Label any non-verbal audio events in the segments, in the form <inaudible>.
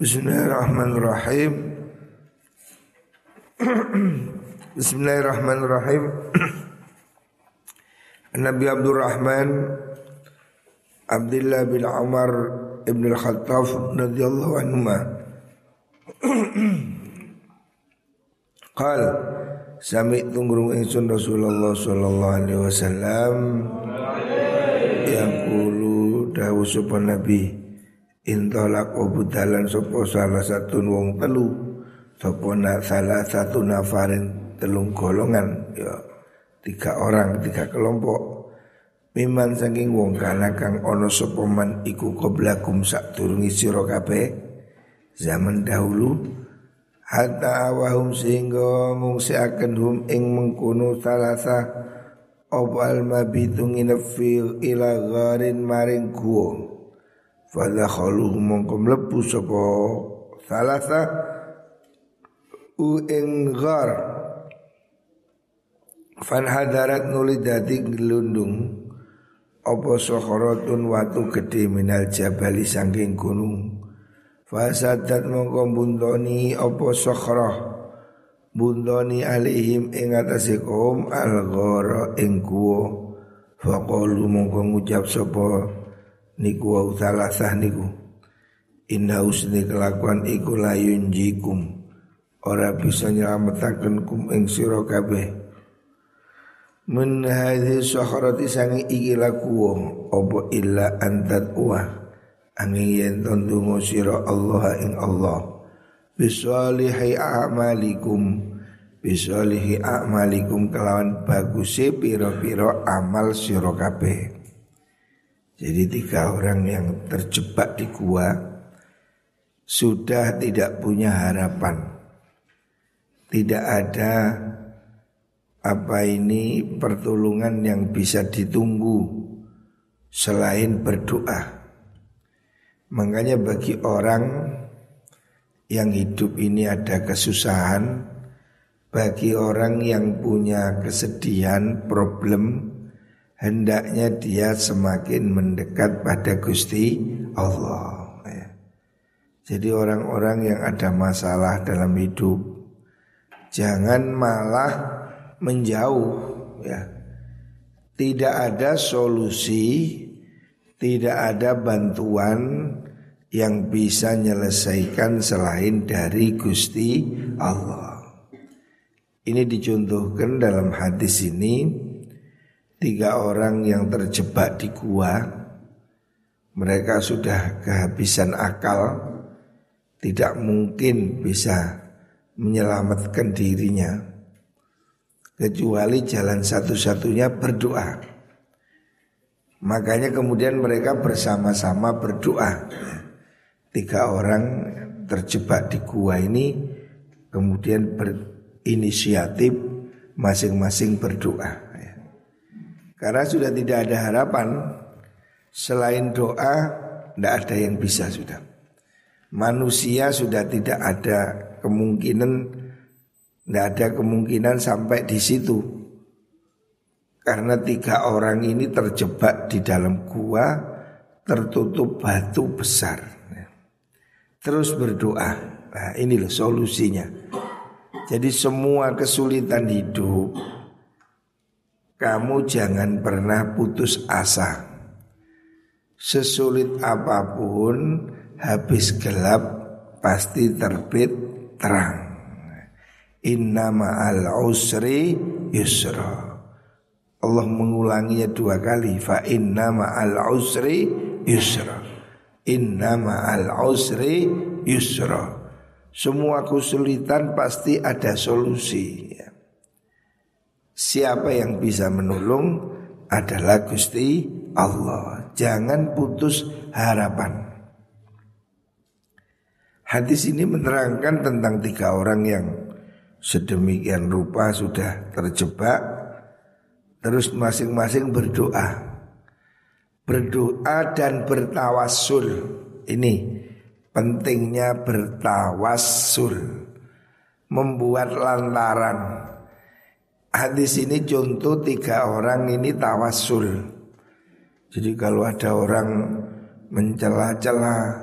Bismillahirrahmanirrahim. <clears throat> Bismillahirrahmanirrahim. <clears throat> Nabi Abdurrahman Abdullah bin Umar ibn al-Khattab radhiyallahu anhu <clears throat> Qal Sami tunggurung ingsun Rasulullah sallallahu alaihi wasallam yang kulu dawu sapa nabi intolak obudalan sapa salah satu wong telu sapa na salah satu nafarin telung golongan ya tiga orang tiga kelompok. Miman saking wong kana kang ana sapa man iku qablakum sak durungi sira kabeh zaman dahulu. Hatta wahum sehingga ngungsiaken hum ing mengkono salasa opal mabitu nginep ila gharin maring guwa fadakhalu mongko mlebu sapa salasa u ing ghar. Fan hadarat nuli dadi gelundung apa sokhoratun watu gede minal jabali saking gunung. Fasadat mongko buntoni opo sokhroh Buntoni alihim ing atase kaum al-ghara ing kuwa Faqalu mongko ngucap sapa niku wa salasah niku. Inna usni kelakuan iku layun jikum Ora bisa nyelametaken kum ing sira kabeh. Min hadhi sakharati sangi iki lakuwa Apa illa antat uah angin yen tundungo sira Allah ing Allah. Bisalihi a'malikum. Bisalihi a'malikum kelawan baguse piro-piro amal sira kabeh jadi tiga orang yang terjebak di gua sudah tidak punya harapan. Tidak ada apa ini pertolongan yang bisa ditunggu selain berdoa. Makanya bagi orang yang hidup ini ada kesusahan, bagi orang yang punya kesedihan, problem, hendaknya dia semakin mendekat pada Gusti Allah. Ya. Jadi orang-orang yang ada masalah dalam hidup, jangan malah menjauh. Ya. Tidak ada solusi tidak ada bantuan yang bisa menyelesaikan selain dari Gusti Allah. Ini dicontohkan dalam hadis ini tiga orang yang terjebak di gua. Mereka sudah kehabisan akal, tidak mungkin bisa menyelamatkan dirinya kecuali jalan satu-satunya berdoa. Makanya kemudian mereka bersama-sama berdoa. Tiga orang terjebak di gua ini kemudian berinisiatif masing-masing berdoa. Karena sudah tidak ada harapan selain doa tidak ada yang bisa sudah. Manusia sudah tidak ada kemungkinan tidak ada kemungkinan sampai di situ karena tiga orang ini terjebak di dalam gua tertutup batu besar. Terus berdoa. Nah, ini loh solusinya. Jadi semua kesulitan hidup kamu jangan pernah putus asa. Sesulit apa pun habis gelap pasti terbit terang. Inna ma'al usri yusra. Allah mengulanginya dua kali fa inna ma'al usri yusra inna ma'al usri yusra semua kesulitan pasti ada solusi ya. Siapa yang bisa menolong adalah Gusti Allah. Jangan putus harapan. Hadis ini menerangkan tentang tiga orang yang sedemikian rupa sudah terjebak Terus masing-masing berdoa. Berdoa dan bertawasul Ini pentingnya bertawasul Membuat lantaran Hadis ini contoh tiga orang ini tawasul Jadi kalau ada orang mencela-cela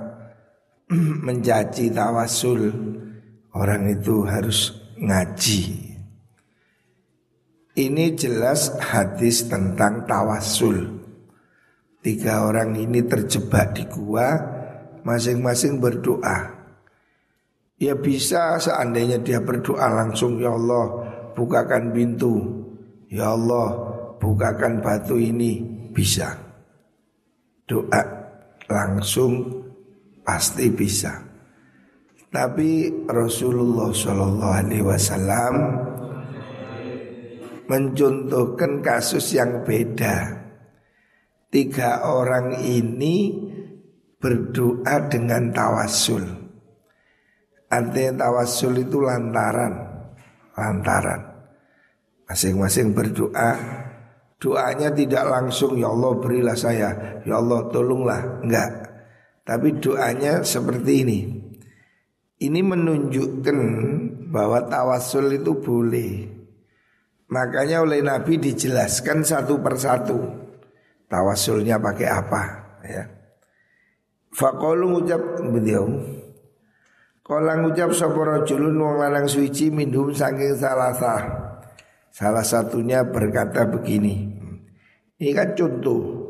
<clears throat> mencaci tawasul orang itu harus ngaji. Ini jelas hadis tentang tawasul. Tiga orang ini terjebak di gua, masing-masing berdoa. Ya bisa seandainya dia berdoa langsung ya Allah bukakan pintu. Ya Allah bukakan batu ini bisa. Doa langsung pasti bisa. Tapi Rasulullah Shallallahu Alaihi Wasallam mencontohkan kasus yang beda. Tiga orang ini berdoa dengan tawasul. Artinya tawasul itu lantaran, lantaran. Masing-masing berdoa, doanya tidak langsung ya Allah berilah saya, ya Allah tolonglah, enggak. Tapi doanya seperti ini. Ini menunjukkan bahwa tawasul itu boleh. Makanya oleh Nabi dijelaskan satu persatu. Tawasulnya pakai apa ya. Fakolu ngucap beliau Kala ngucap sapa rajulun wong lanang suci minhum saking salasa. Salah satunya berkata begini. Ini kan contoh.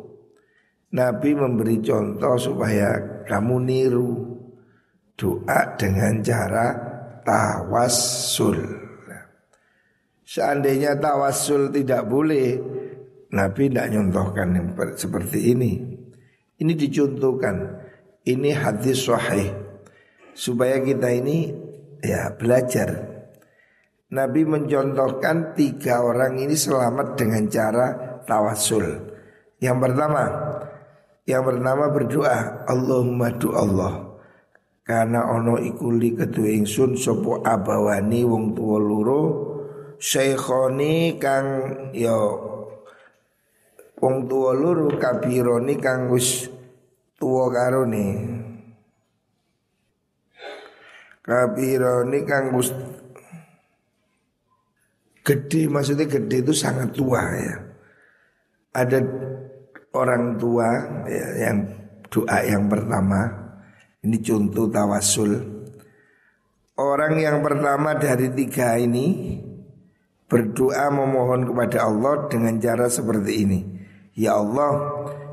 Nabi memberi contoh supaya kamu niru doa dengan cara tawassul. Seandainya tawassul tidak boleh, Nabi tidak nyontohkan yang seperti ini. Ini dicontohkan. Ini hadis sahih supaya kita ini ya belajar. Nabi mencontohkan tiga orang ini selamat dengan cara tawassul. Yang pertama, yang bernama berdoa Allahumma du Allah karena ono ikuli ketua ingsun sopo abawani wong tua loro syekhoni kang yo ya, wong tua loro kabironi kang wis tua karone kabironi kang wis gede maksudnya gede itu sangat tua ya. Ada orang tua ya, yang doa yang pertama ini contoh tawasul orang yang pertama dari tiga ini berdoa memohon kepada Allah dengan cara seperti ini. Ya Allah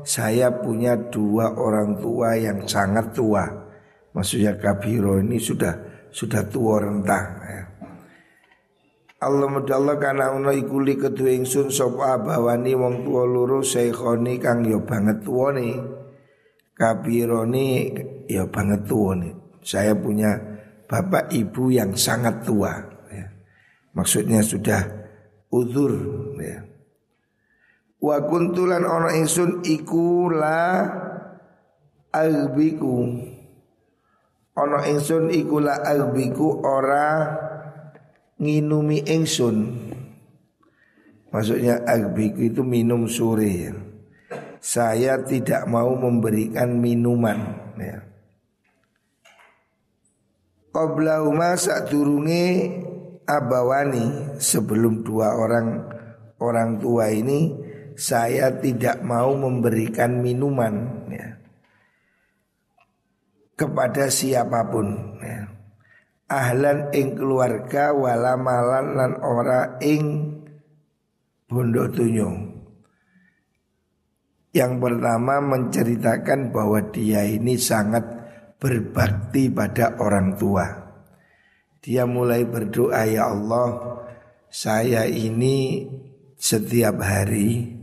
saya punya dua orang tua yang sangat tua. Maksudnya kabiro ini sudah sudah tua rentah ya. Allah mudallah kana ono ikuli kedua ingsun sop abawani wong tua loro syekhoni kang yo banget tuwane kabironi yo banget tuwane saya punya bapak ibu yang sangat tua ya. maksudnya sudah uzur ya. wa kuntulan ono ingsun iku la albiku ono ingsun iku la albiku ora nginumi ingsun Maksudnya agbiku itu minum sore ya. Saya tidak mau memberikan minuman ya. Qoblauma saat turungi abawani sebelum dua orang orang tua ini saya tidak mau memberikan minuman ya, kepada siapa pun ya ahlan ing keluarga wala malan lan ora ing bondo tunyo. Yang pertama menceritakan bahwa dia ini sangat berbakti pada orang tua. Dia mulai berdoa ya Allah, saya ini setiap hari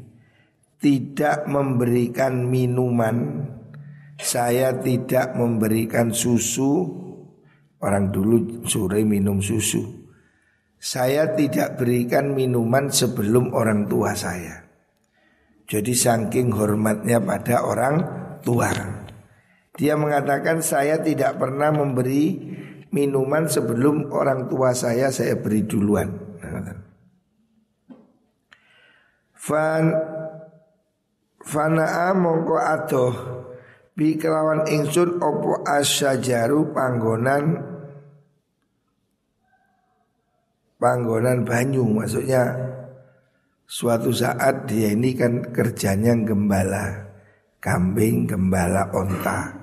tidak memberikan minuman, saya tidak memberikan susu Orang dulu sore minum susu. Saya tidak berikan minuman sebelum orang tua saya. Jadi saking hormatnya pada orang tua. Dia mengatakan saya tidak pernah memberi minuman sebelum orang tua saya saya beri duluan. Fan Fana'a mongko adoh Bi kelawan ingsun opo asyajaru panggonan panggonan banyu maksudnya suatu saat dia ini kan kerjanya gembala kambing gembala onta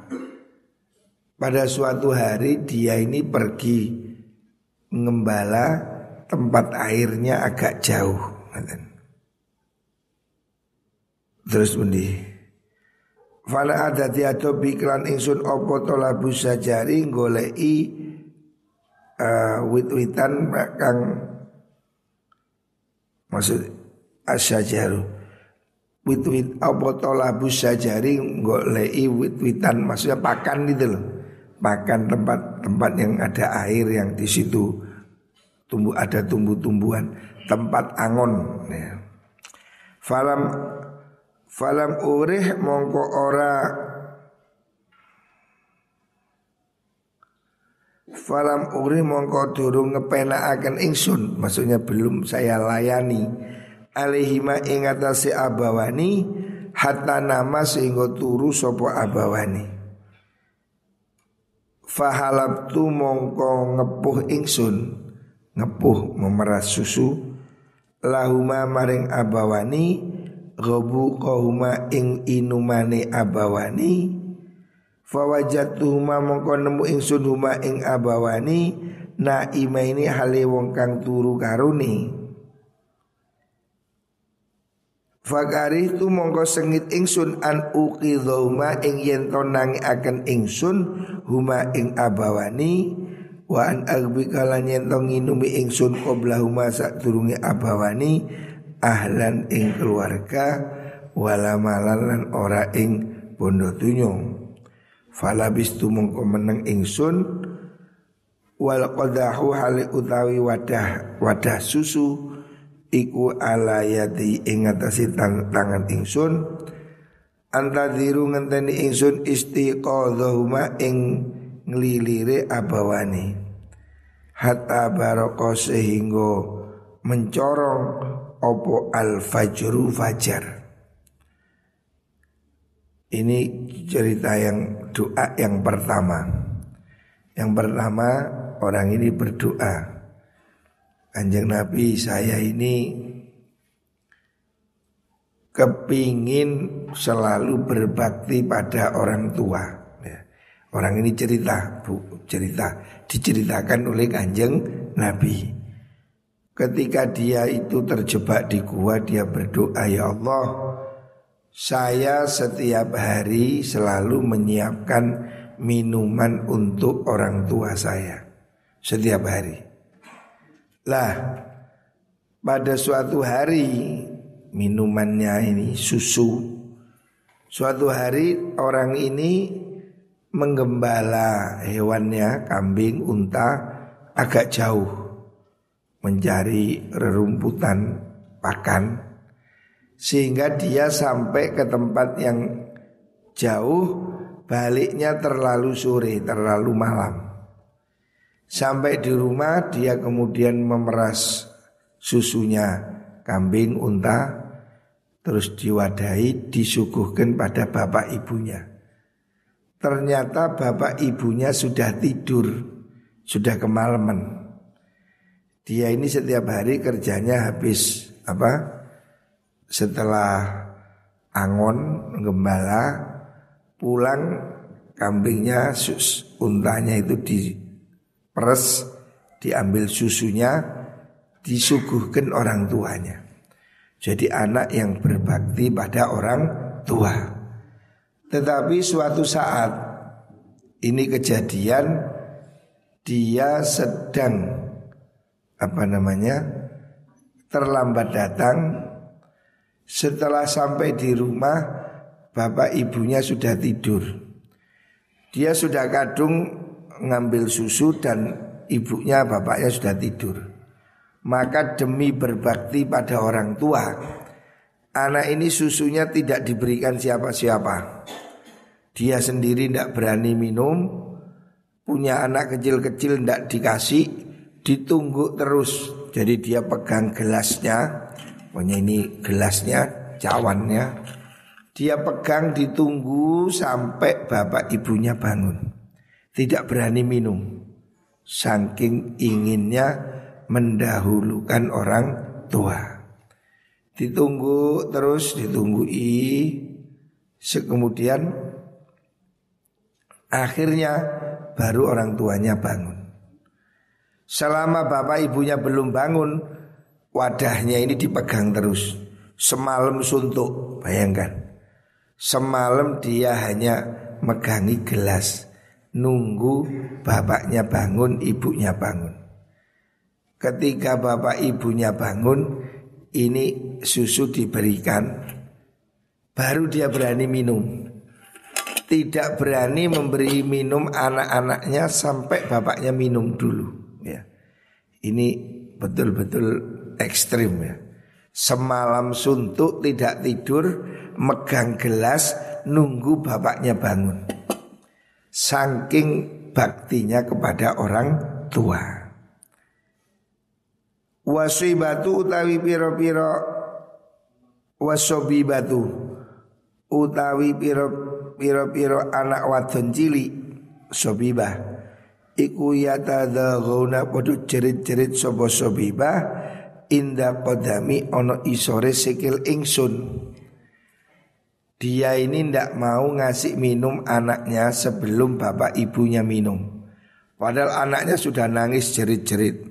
pada suatu hari dia ini pergi ngembala tempat airnya agak jauh. Terus undi. Fala ada tiado biklan ingsun opo tolabu sajari ngolei uh, wit-witan kang maksud asyajaru. Wit-wit apa tolabu sajari ngolei wit-witan? Maksudnya pakan gitu loh. Makan tempat-tempat yang ada air yang di situ tumbuh ada tumbuh-tumbuhan tempat angon ya. falam falam urih mongko ora falam urih mongko durung ngepenakaken ingsun. Maksudnya belum saya layani. Alihima ingatasi abawani hatta nama sehingga turu sopo abawani. Fahalabtu mongko ngepuh ingsun. Ngepuh memeras susu. Lahuma maring abawani Gobu kohuma ing inumane abawani Fawajatuhuma mongko nemu ingsun huma ing abawani. Na ima ini hale wong kang turu karuni. Fakari tu mongko sengit ingsun an uqidhuma ing yen to akan ingsun huma ing abawani. Wa an agbi kalan yen to nginumi ingsun qabla huma turungi abawani. Ahlan ing keluarga wala malan ora ing bondo tunyo falabis tu mongko meneng ingsun wal qadahu hali utawi wadah wadah susu iku ala yadi ing atase tangan ingsun. Antadiru ngenteni ingsun istiqadhahuma ing nglilire abawani. Hatta baroko sehingga mencorong opo al fajru fajar ini cerita yang doa yang pertama yang pertama orang ini berdoa Kanjeng Nabi saya ini kepingin selalu berbakti pada orang tua. Ya. Orang ini cerita, bu, cerita diceritakan oleh kanjeng Nabi. Ketika dia itu terjebak di gua, dia berdoa ya Allah, saya setiap hari selalu menyiapkan minuman untuk orang tua saya setiap hari. Lah pada suatu hari minumannya ini susu. Suatu hari orang ini menggembala hewannya kambing, unta agak jauh mencari rerumputan pakan sehingga dia sampai ke tempat yang jauh baliknya terlalu sore, terlalu malam. Sampai di rumah dia kemudian memeras susunya kambing, unta Terus diwadahi disuguhkan pada bapak ibunya Ternyata bapak ibunya sudah tidur Sudah kemalaman Dia ini setiap hari kerjanya habis apa Setelah angon gembala Pulang kambingnya sus, untanya itu di peres diambil susunya disuguhkan orang tuanya. Jadi anak yang berbakti pada orang tua. Tetapi suatu saat ini kejadian dia sedang apa namanya terlambat datang setelah sampai di rumah bapak ibunya sudah tidur. Dia sudah kadung ngambil susu dan ibunya bapaknya sudah tidur. Maka demi berbakti pada orang tua, anak ini susunya tidak diberikan siapa-siapa. Dia sendiri tidak berani minum, punya anak kecil-kecil tidak dikasih, ditunggu terus. Jadi dia pegang gelasnya, pokoknya ini gelasnya, cawannya. Dia pegang ditunggu sampai bapak ibunya bangun tidak berani minum saking inginnya mendahulukan orang tua. Ditunggu terus ditunggui Kemudian akhirnya baru orang tuanya bangun. Selama bapak ibunya belum bangun, wadahnya ini dipegang terus. Semalam suntuk, bayangkan. Semalam dia hanya megangi gelas, nunggu bapaknya bangun, ibunya bangun. Ketika bapak ibunya bangun, ini susu diberikan, baru dia berani minum. Tidak berani memberi minum anak-anaknya sampai bapaknya minum dulu. Ya, ini betul-betul ekstrim ya. Semalam suntuk tidak tidur Megang gelas nunggu bapaknya bangun. Saking baktinya kepada orang tua. Wasibatu utawi piro-piro Wasobibatu Utawi piro-piro anak wadon cili Sobibah. Iku yatadaguna podo jerit-jerit sobo sobibah inda kodami ono isore sikil ingsun. Dia ini ndak mau ngasih minum anaknya sebelum bapak ibunya minum. Padahal anaknya sudah nangis jerit-jerit.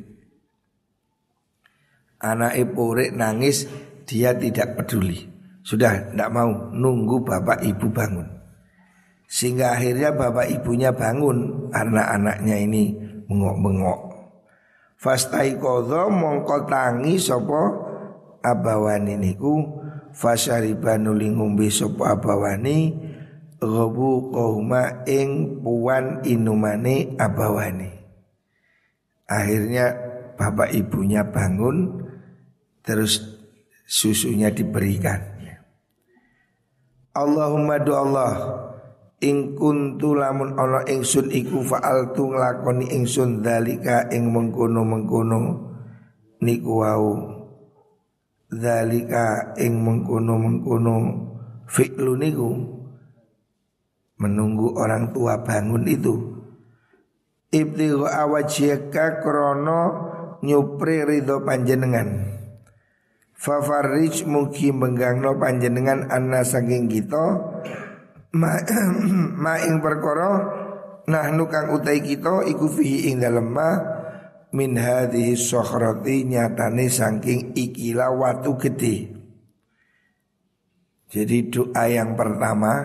Anak ibu nangis dia tidak peduli. Sudah ndak mau nunggu bapak ibu bangun. Sehingga akhirnya bapak ibunya bangun Anak-anaknya ini mengok-mengok Fastai kodho mongko tangi sopo abawani niku. Fasyariba nuli ngombe sopo abawani. Gobu kohuma ing puan inumane abawani. Akhirnya bapak ibunya bangun Terus susunya diberikan. Allahumma do Allah Ing kuntu lamun ana ingsun iku faaltu nglakoni ingsun dalika ing mengkono-mengkono niku wau. Dalika ing mengkono-mengkono fi'lu niku. Menunggu orang tua bangun itu. Ibtighu awajiyaka krono nyupri ridho panjenengan. Fafarij mugi menggangno panjenengan anna saking kita ma, <clears throat> ma ing perkara nahnu kang utai kita iku fihi ing dalem ma min hadhihi sokhrati nyatane saking ikilah watu gede. Jadi doa yang pertama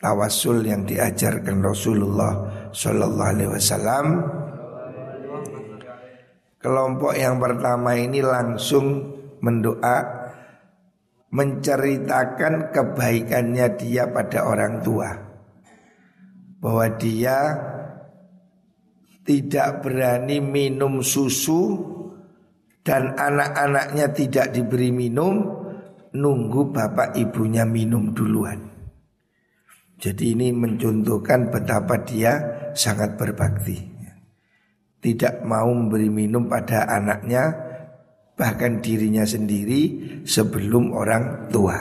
tawasul yang diajarkan Rasulullah Shallallahu Alaihi Wasallam. Kelompok yang pertama ini langsung mendoa menceritakan kebaikannya dia pada orang tua bahwa dia tidak berani minum susu dan anak-anaknya tidak diberi minum nunggu bapak ibunya minum duluan. Jadi ini mencontohkan betapa dia sangat berbakti. Tidak mau memberi minum pada anaknya bahkan dirinya sendiri sebelum orang tua.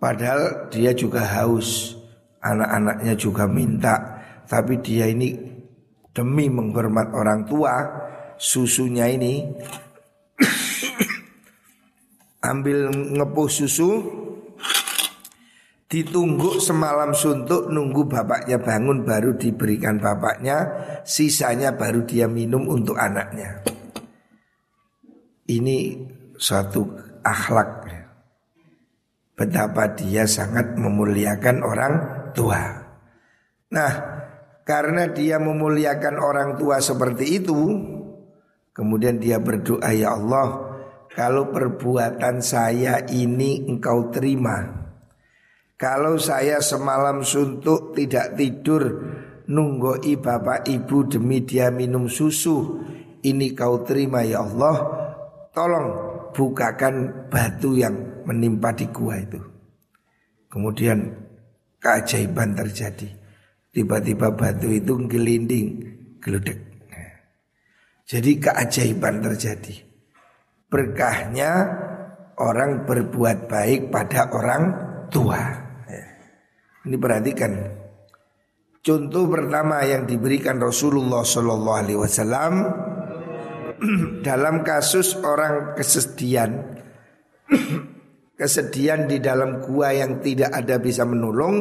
Padahal dia juga haus, anak-anaknya juga minta, tapi dia ini demi menghormat orang tua, susunya ini <coughs> ambil ngepuh susu, ditunggu semalam suntuk nunggu bapaknya bangun baru diberikan bapaknya, sisanya baru dia minum untuk anaknya. Ini suatu akhlak ya. Betapa dia sangat memuliakan orang tua. Nah karena dia memuliakan orang tua seperti itu Kemudian dia berdoa ya Allah Kalau perbuatan saya ini engkau terima. Kalau saya semalam suntuk tidak tidur Nunggoi bapak ibu demi dia minum susu Ini kau terima ya Allah tolong bukakan batu yang menimpa di gua itu. Kemudian keajaiban terjadi. Tiba-tiba batu itu gelinding, geludek. Jadi keajaiban terjadi. Berkahnya orang berbuat baik pada orang tua. Ini perhatikan. Contoh pertama yang diberikan Rasulullah Shallallahu Alaihi Wasallam <clears throat> dalam kasus orang kesedihan. <clears throat> Kesedihan di dalam gua yang tidak ada bisa menolong.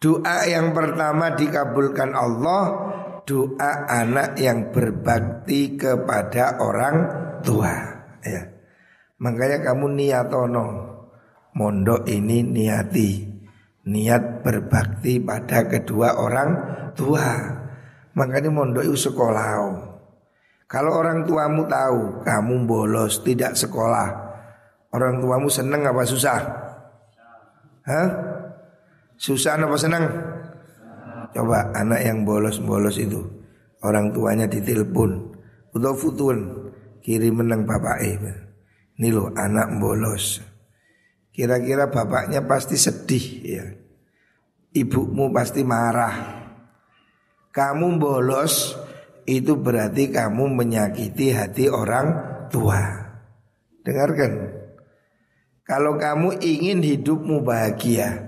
Doa yang pertama dikabulkan Allah. Doa anak yang berbakti kepada orang tua. Ya. Makanya kamu niatono. Mondok ini niati. Niat berbakti pada kedua orang tua. Makanya mondok itu sekolah Kalau orang tuamu tahu kamu bolos tidak sekolah Orang tuamu seneng apa susah? Hah? Susah apa senang? Coba anak yang bolos-bolos itu Orang tuanya ditelepon Atau futun Kirim menang bapak eh Ini loh anak bolos Kira-kira bapaknya pasti sedih ya Ibumu pasti marah Kamu bolos Itu berarti kamu menyakiti hati orang tua. Dengarkan. Kalau kamu ingin hidupmu bahagia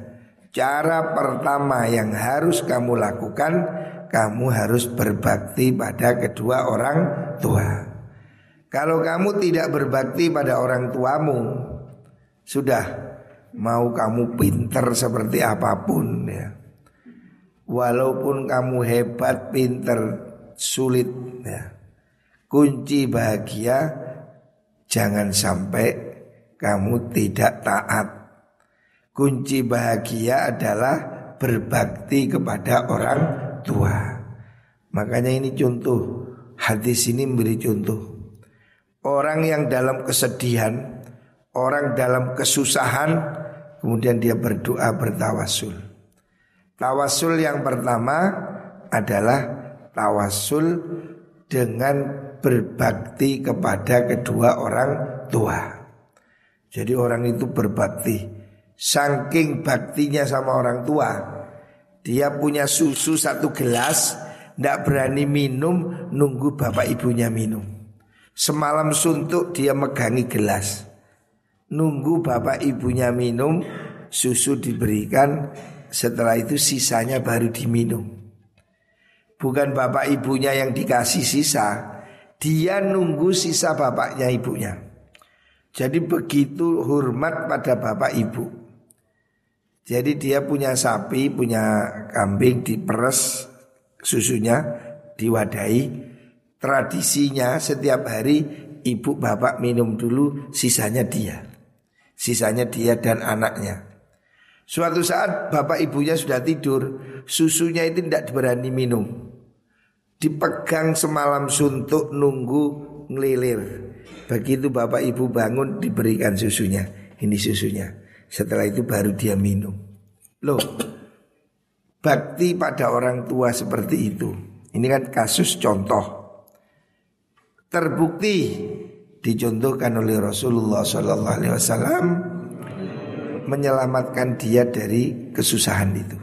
Cara pertama yang harus kamu lakukan Kamu harus berbakti pada kedua orang tua. Kalau kamu tidak berbakti pada orang tuamu Sudah Mau kamu pinter seperti apa pun ya. Walaupun kamu hebat, pinter, sulit ya. Kunci bahagia Jangan sampai kamu tidak taat Kunci bahagia adalah berbakti kepada orang tua. Makanya ini contoh hadis ini memberi contoh. Orang yang dalam kesedihan, orang dalam kesusahan, kemudian dia berdoa bertawasul. Tawasul yang pertama adalah tawasul dengan berbakti kepada kedua orang tua. Jadi orang itu berbakti. Saking baktinya sama orang tua Dia punya susu satu gelas Tidak berani minum Nunggu bapak ibunya minum. Semalam suntuk dia megangi gelas. Nunggu bapak ibunya minum Susu diberikan Setelah itu sisanya baru diminum Bukan bapak ibunya yang dikasih sisa Dia nunggu sisa bapaknya ibunya Jadi begitu hormat pada bapak ibu jadi dia punya sapi, punya kambing diperes susunya, diwadahi. Tradisinya setiap hari ibu bapak minum dulu, sisanya dia. Sisanya dia dan anaknya. Suatu saat bapak ibunya sudah tidur, susunya itu tidak berani minum. Dipegang semalam suntuk nunggu ngelilir. Begitu bapak ibu bangun diberikan susunya. Ini susunya. Setelah itu baru dia minum. Loh, bakti pada orang tua seperti itu. Ini kan kasus contoh. Terbukti dicontohkan oleh Rasulullah Wasallam menyelamatkan dia dari kesusahan itu.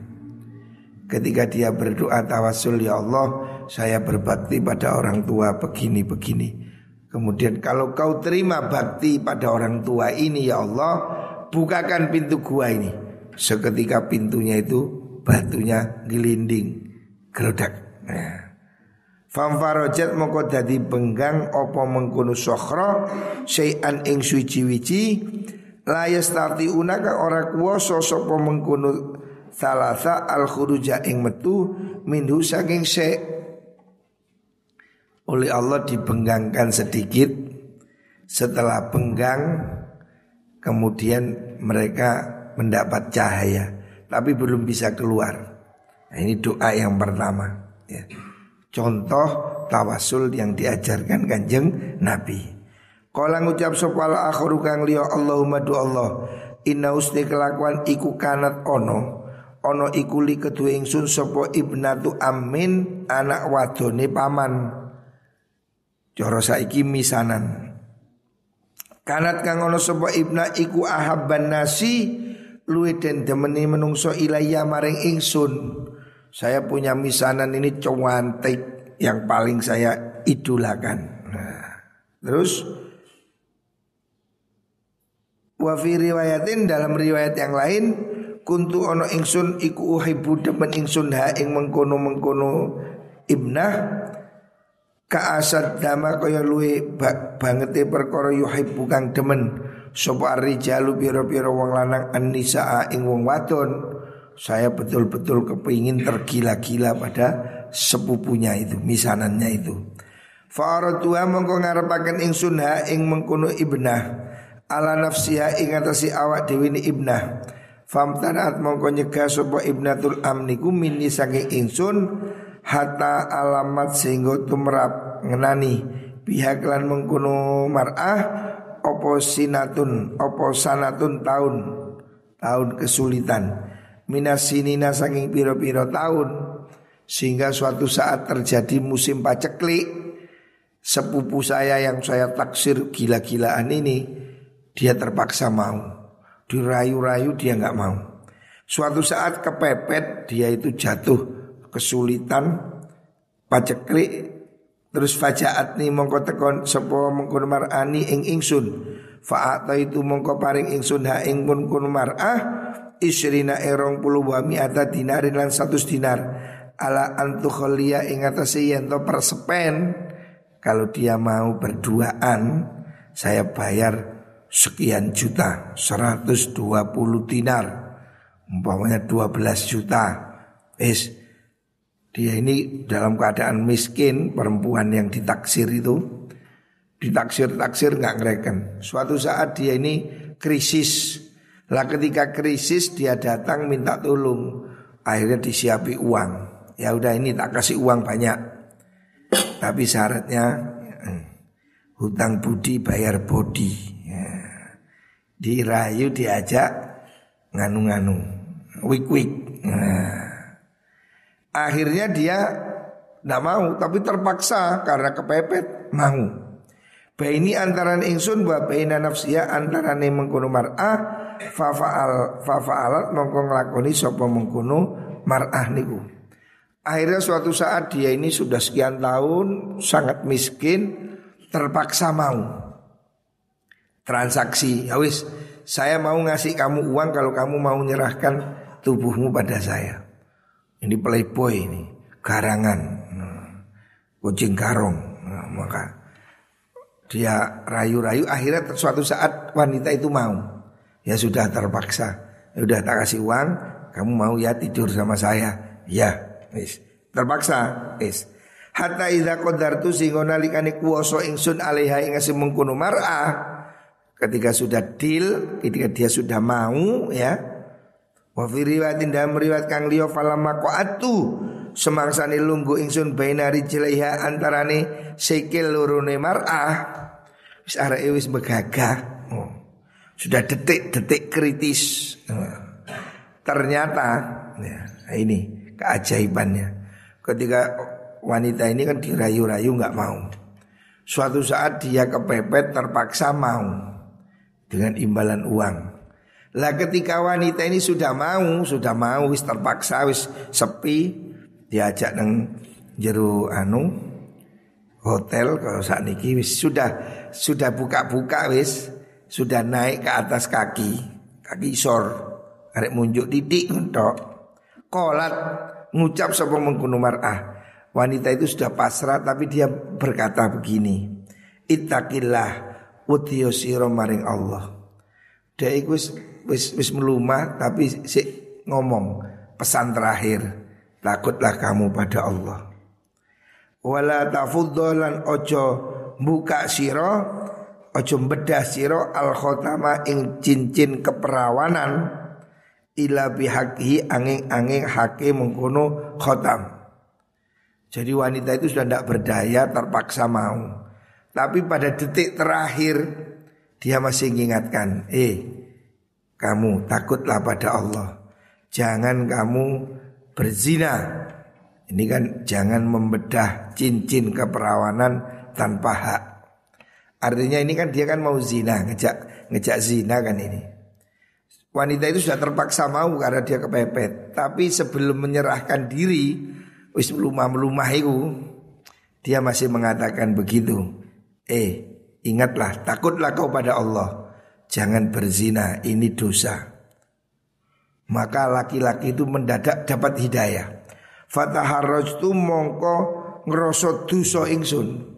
Ketika dia berdoa tawasul ya Allah, saya berbakti pada orang tua begini-begini. Kemudian kalau kau terima bakti pada orang tua ini ya Allah, bukakan pintu gua ini. Seketika pintunya itu batunya gelinding, gerodak. Nah. Famfarojat moko dadi benggang opo mengkono sokhro sayan ing suci-wici layas tati unaka ora kuwasa sapa mengkono salasa al khuruja ing metu minhu saking se oleh Allah dibenggangkan sedikit. Setelah benggang Kemudian mereka mendapat cahaya Tapi belum bisa keluar. Nah, Ini doa yang pertama ya. Contoh tawasul yang diajarkan kanjeng Nabi. Kala ngucap sopala akhiru kang liya Allahumma du Allah Inna usni kelakuan iku kanat ono Ono iku li kedua ingsun sopo ibnatu amin Anak wadone paman Joro saiki misanan Kanat kang ono sapa ibna iku ahabban nasi luwe den demeni menungso ilaya maring ingsun. Saya punya misanan ini cantik yang paling saya idolakan. Nah, terus wa fi riwayatin dalam riwayat yang lain kuntu ono ingsun iku uhibbu demen ingsun ha ing mengkono-mengkono ibnah Kaasad dama kaya luwe banget e perkara yuhib bukan demen Sopo rijalu biro-biro wong lanang an ing wong wadon saya betul-betul kepingin tergila-gila pada sepupunya itu, misanannya itu. Fa'araduha mongko ngarepaken ingsun ha ing mengkono ibnah ala nafsiha ing atasi awak dewi ni ibnah. Famtanaat mongko nyegah sapa ibnatul amniku minni saking ingsun hatta alamat sehingga tumrap. Ngenani pihak lan mengkono mar'ah opo sinatun opo sanatun tahun. Tahun kesulitan. Minasinina saking piro-piro tahun. Sehingga suatu saat terjadi musim paceklik. Sepupu saya yang saya taksir gila-gilaan ini dia terpaksa mau. Dirayu-rayu dia nggak mau. Suatu saat kepepet dia itu jatuh kesulitan paceklik terus fajaat ni mongko tekon sapa mengkon mar'ani ing ingsun. Fa'ata itu mongko paring ingsun ha ing pun kun mar'ah isrina erong puluh wa mi'ata dinarin lan satu dinar. Ala antukholia ing atase yen to persepen kalau dia mau berduaan saya bayar sekian juta 120 dinar. Umpamanya 12 juta. Es dia ini dalam keadaan miskin perempuan yang ditaksir itu ditaksir-taksir nggak ngereken suatu saat dia ini krisis lah ketika krisis dia datang minta tolong akhirnya disiapi uang ya udah ini tak kasih uang banyak. <coughs> Tapi syaratnya <coughs> hutang budi bayar bodi. Ya. Dirayu diajak nganu-nganu, wik-wik. Nah. Akhirnya dia tidak mau, tapi terpaksa karena kepepet mau. ini antara ingsun wa baina nafsiya antara mengkono mar'ah fa faal fa faalat mongko nglakoni sapa mengkono mar'ah niku. Akhirnya suatu saat dia ini sudah sekian tahun sangat miskin terpaksa mau transaksi. Ya wis, saya mau ngasih kamu uang kalau kamu mau menyerahkan tubuhmu pada saya. Ini playboy ini, garangan, nah, kucing karong. Nah, maka dia rayu-rayu akhirnya suatu saat wanita itu mau. Ya sudah terpaksa. Ya udah tak kasih uang, kamu mau ya tidur sama saya. Ya, Wis. Terpaksa, wis. Hatta idza qadartu sing nalikane kuwasa ingsun alaiha ing mengkono mar'ah. Ketika sudah deal, ketika dia sudah mau ya. Wa fi riwayatin dalam riwayat kang liya falamma qa'atu semangsane lunggu ingsun baina rijlaiha antarane sikil lorone mar'ah. Wis areke wis begagah. Oh. Sudah detik-detik kritis. Oh. Ternyata ya, ini keajaibannya. Ketika wanita ini kan dirayu-rayu nggak mau. Suatu saat dia kepepet terpaksa mau dengan imbalan uang. Lah ketika wanita ini sudah mau, sudah mau wis terpaksa wis sepi diajak neng jeru anu hotel kalau saat niki wis sudah sudah buka-buka wis sudah naik ke atas kaki kaki sor arek munjuk titik untuk kolat ngucap sapa mengkuno mar'ah. Wanita itu sudah pasrah tapi dia berkata begini. Ittaqillah utiyo maring Allah. Dia wis wis, melumah tapi si ngomong pesan terakhir. Takutlah kamu pada Allah. Wala tafuddolan ojo buka siro ojo bedah siro al khotama ing cincin keperawanan ila bihaqi angin-angin hake mengkono khotam. Jadi wanita itu sudah tidak berdaya terpaksa mau. Tapi pada detik terakhir dia masih mengingatkan, eh kamu takutlah pada Allah. Jangan kamu berzina. Ini kan jangan membedah cincin keperawanan tanpa hak. Artinya ini kan dia kan mau zina, ngejak ngejak zina kan ini. Wanita itu sudah terpaksa mau karena dia kepepet. Tapi sebelum menyerahkan diri, wis melumah-melumah itu, dia masih mengatakan begitu. Eh, ingatlah, takutlah kau pada Allah. Jangan berzina, ini dosa. Maka laki-laki itu mendadak dapat hidayah. Fataharraj tu mongko ngerosot dosa ingsun.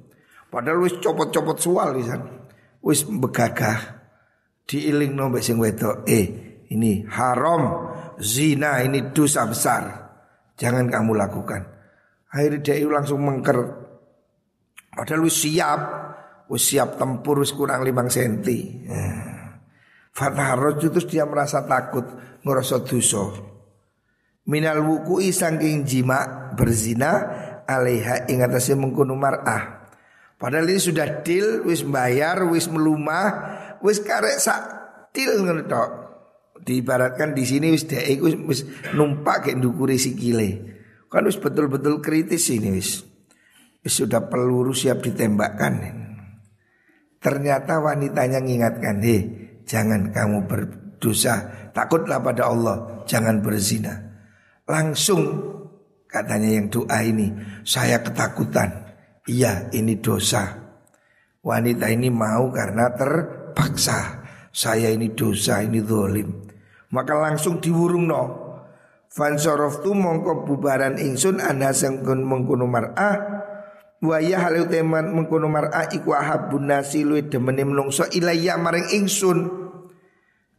Padahal wis copot-copot sual wisan. Wis begagah diiling nombek sing wedok. Eh, ini haram zina ini dosa besar. Jangan kamu lakukan. Akhirnya dia langsung mengker. Padahal wis siap, wis siap tempur wis kurang limang senti. Fatharoj terus dia merasa takut, ngerasa dosa. Minal wuku'i saking jima berzina alaiha ing atase mengkono mar'ah. Padahal ini sudah deal, wis bayar, wis melumah, wis karek sak deal ngono tok. Diibaratkan di sini wis dhek wis, wis numpak kayak ndukuri sikile. Kan wis betul-betul kritis ini wis. Wis sudah peluru siap ditembakkan. Ternyata wanitanya mengingatkan, "Hei, jangan kamu berdosa, takutlah pada Allah, jangan berzina." Langsung katanya yang doa ini, saya ketakutan. Iya, ini dosa. Wanita ini mau karena terpaksa. Saya ini dosa, ini dolim. Maka langsung diwurung no. Fansorof tu mongko bubaran ingsun anda sengkun mengkuno mar'ah Waya halu teman mengkuno mar'ah iku ahabun nasi luwe demeni menungso ilayya maring ingsun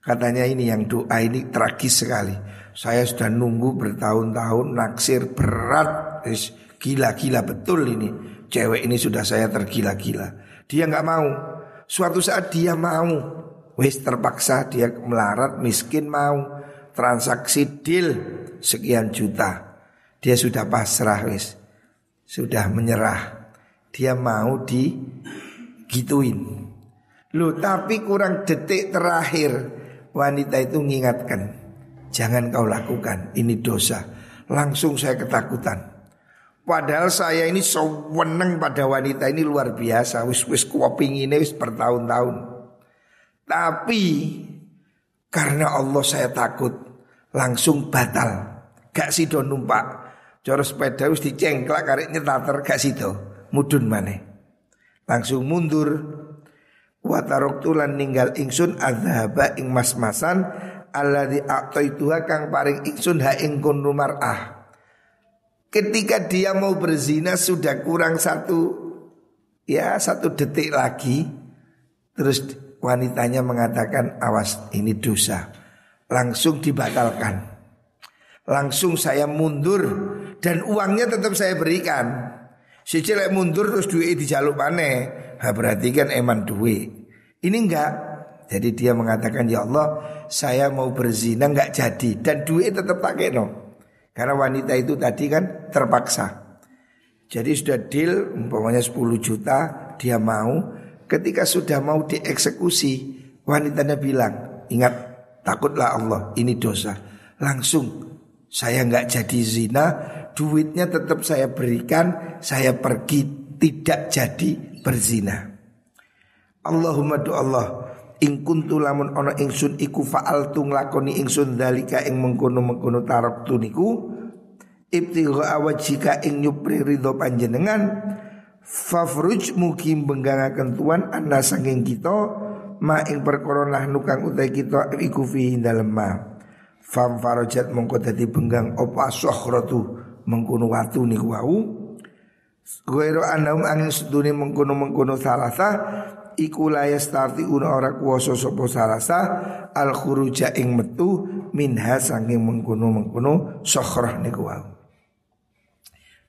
Katanya ini yang doa ini tragis sekali saya sudah nunggu bertahun-tahun naksir berat, gila-gila betul ini. Cewek ini sudah saya tergila-gila. Dia nggak mau. Suatu saat dia mau. Wis terpaksa dia melarat, miskin mau. Transaksi deal sekian juta. Dia sudah pasrah wis. Sudah menyerah. Dia mau digituin. Loh tapi kurang detik terakhir wanita itu mengingatkan Jangan kau lakukan, ini dosa. Langsung saya ketakutan. Padahal saya ini seweneng pada wanita ini luar biasa. Wis wis kuoping ini wis bertahun-tahun. Tapi karena Allah saya takut, langsung batal. Gak sido numpak. Coro sepeda wis dicengklak karek nyetater gak sido. Mudun mana? Langsung mundur. Watarok tulan ninggal ingsun adhaba ing mas-masan alladzi a'taituha kang paring ingsun ha ing kunu mar'ah. Ketika dia mau berzina sudah kurang satu ya satu detik lagi terus wanitanya mengatakan awas ini dosa. Langsung dibatalkan. Langsung saya mundur dan uangnya tetap saya berikan. Si celek mundur terus duit dijaluk mana? Ha, berarti kan eman duit. Ini enggak. Jadi dia mengatakan ya Allah saya mau berzina nggak jadi dan duit tetap pakai no. Karena wanita itu tadi kan terpaksa. Jadi sudah deal umpamanya 10 juta dia mau ketika sudah mau dieksekusi wanitanya bilang ingat takutlah Allah ini dosa langsung saya nggak jadi zina duitnya tetap saya berikan saya pergi tidak jadi berzina. Allahumma do Allah Ing kuntu lamun ana ingsun iku fa'altu nglakoni ingsun dalika ing mengkono-mengkono tarab tuniku ibtigha awajika ing nyupri ridho panjenengan fafruj mugi benggangaken tuan anna sanging kita ma ing perkara nahnu kang utai kita iku fi dalem ma fam farajat mongko dadi benggang apa sokhratu mengkono watu niku wau Goiro anam angin seduni mengkono-mengkono salasa iku la una ora kuwasa sapa salasa al khuruja ing metu minha saking mengkono-mengkono sokhrah niku wae.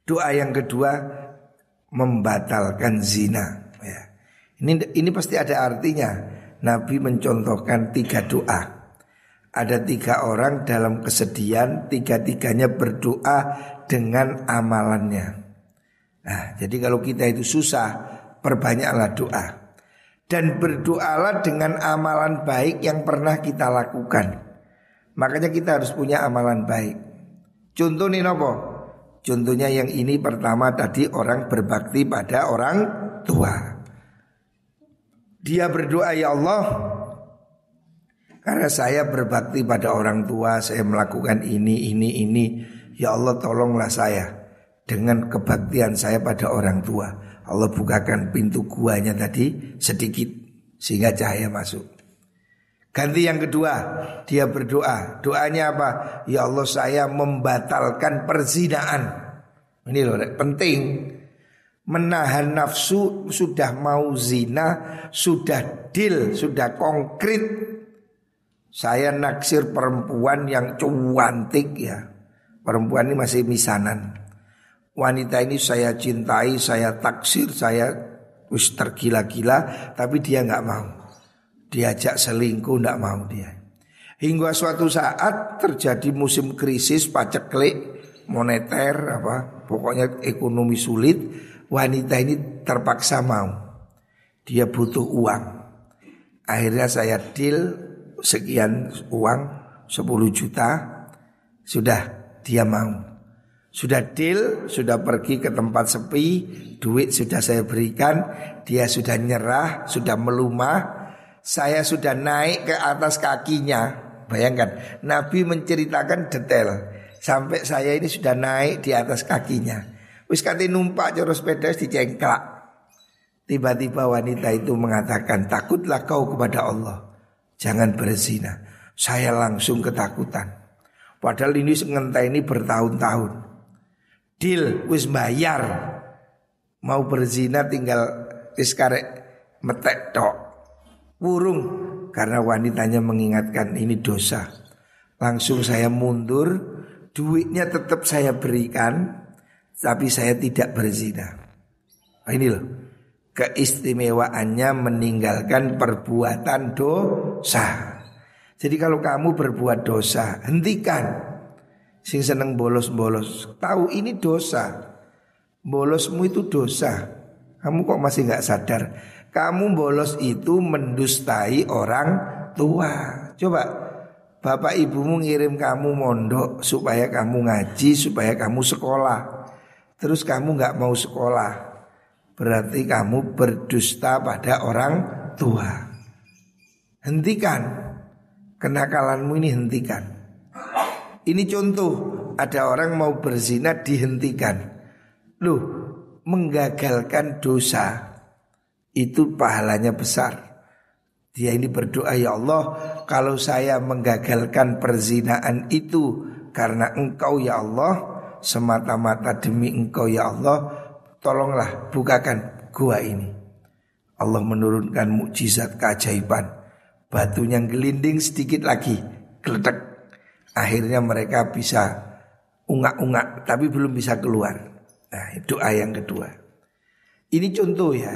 Doa yang kedua membatalkan zina ya. Ini ini pasti ada artinya. Nabi mencontohkan tiga doa. Ada tiga orang dalam kesedihan, tiga-tiganya berdoa dengan amalannya. Nah, jadi kalau kita itu susah, perbanyaklah doa dan berdoalah dengan amalan baik yang pernah kita lakukan. Makanya kita harus punya amalan baik. Contoh nih nopo. Contohnya yang ini pertama tadi orang berbakti pada orang tua. Dia berdoa ya Allah karena saya berbakti pada orang tua, saya melakukan ini, ini, ini. Ya Allah tolonglah saya dengan kebaktian saya pada orang tua. Allah bukakan pintu guanya tadi sedikit sehingga cahaya masuk. Ganti yang kedua, dia berdoa. Doanya apa? Ya Allah saya membatalkan perzinaan. Ini loh penting. Menahan nafsu sudah mau zina, sudah deal, sudah konkret. Saya naksir perempuan yang cantik ya. Perempuan ini masih misanan. Wanita ini saya cintai, saya taksir, saya wis tergila-gila, tapi dia nggak mau. Diajak selingkuh nggak mau dia. Hingga suatu saat terjadi musim krisis paceklik moneter apa, pokoknya ekonomi sulit. Wanita ini terpaksa mau. Dia butuh uang. Akhirnya saya deal sekian uang 10 juta sudah dia mau. Sudah deal, sudah pergi ke tempat sepi, duit sudah saya berikan, dia sudah nyerah, sudah melumah, saya sudah naik ke atas kakinya. Bayangkan, Nabi menceritakan detail sampai saya ini sudah naik di atas kakinya. Wis kate numpak jero sepeda dicengklak. Tiba-tiba wanita itu mengatakan, "Takutlah kau kepada Allah." Jangan berzina. Saya langsung ketakutan. Padahal ini ini bertahun-tahun. Deal wis bayar. Mau berzina tinggal wis karek metek tok. Burung karena wanitanya mengingatkan ini dosa. Langsung saya mundur, duitnya tetap saya berikan, tapi saya tidak berzina. Nah, ini loh keistimewaannya meninggalkan perbuatan dosa. Jadi kalau kamu berbuat dosa, hentikan. Sing seneng bolos-bolos, tahu ini dosa. Bolosmu itu dosa. Kamu kok masih nggak sadar? Kamu bolos itu mendustai orang tua. Coba bapak ibumu ngirim kamu mondok supaya kamu ngaji, supaya kamu sekolah. Terus kamu nggak mau sekolah, Berarti kamu berdusta pada orang tua. Hentikan. Kenakalanmu ini hentikan. Ini contoh. Ada orang mau berzina dihentikan. Loh Menggagalkan dosa Itu pahalanya besar. Dia ini berdoa ya Allah Kalau saya menggagalkan perzinaan itu Karena engkau ya Allah Semata-mata demi engkau ya Allah tolonglah bukakan gua ini. Allah menurunkan mukjizat keajaiban. Batunya gelinding sedikit lagi, geletek. Akhirnya mereka bisa ungak-ungak tapi belum bisa keluar. Nah, doa yang kedua. Ini contoh ya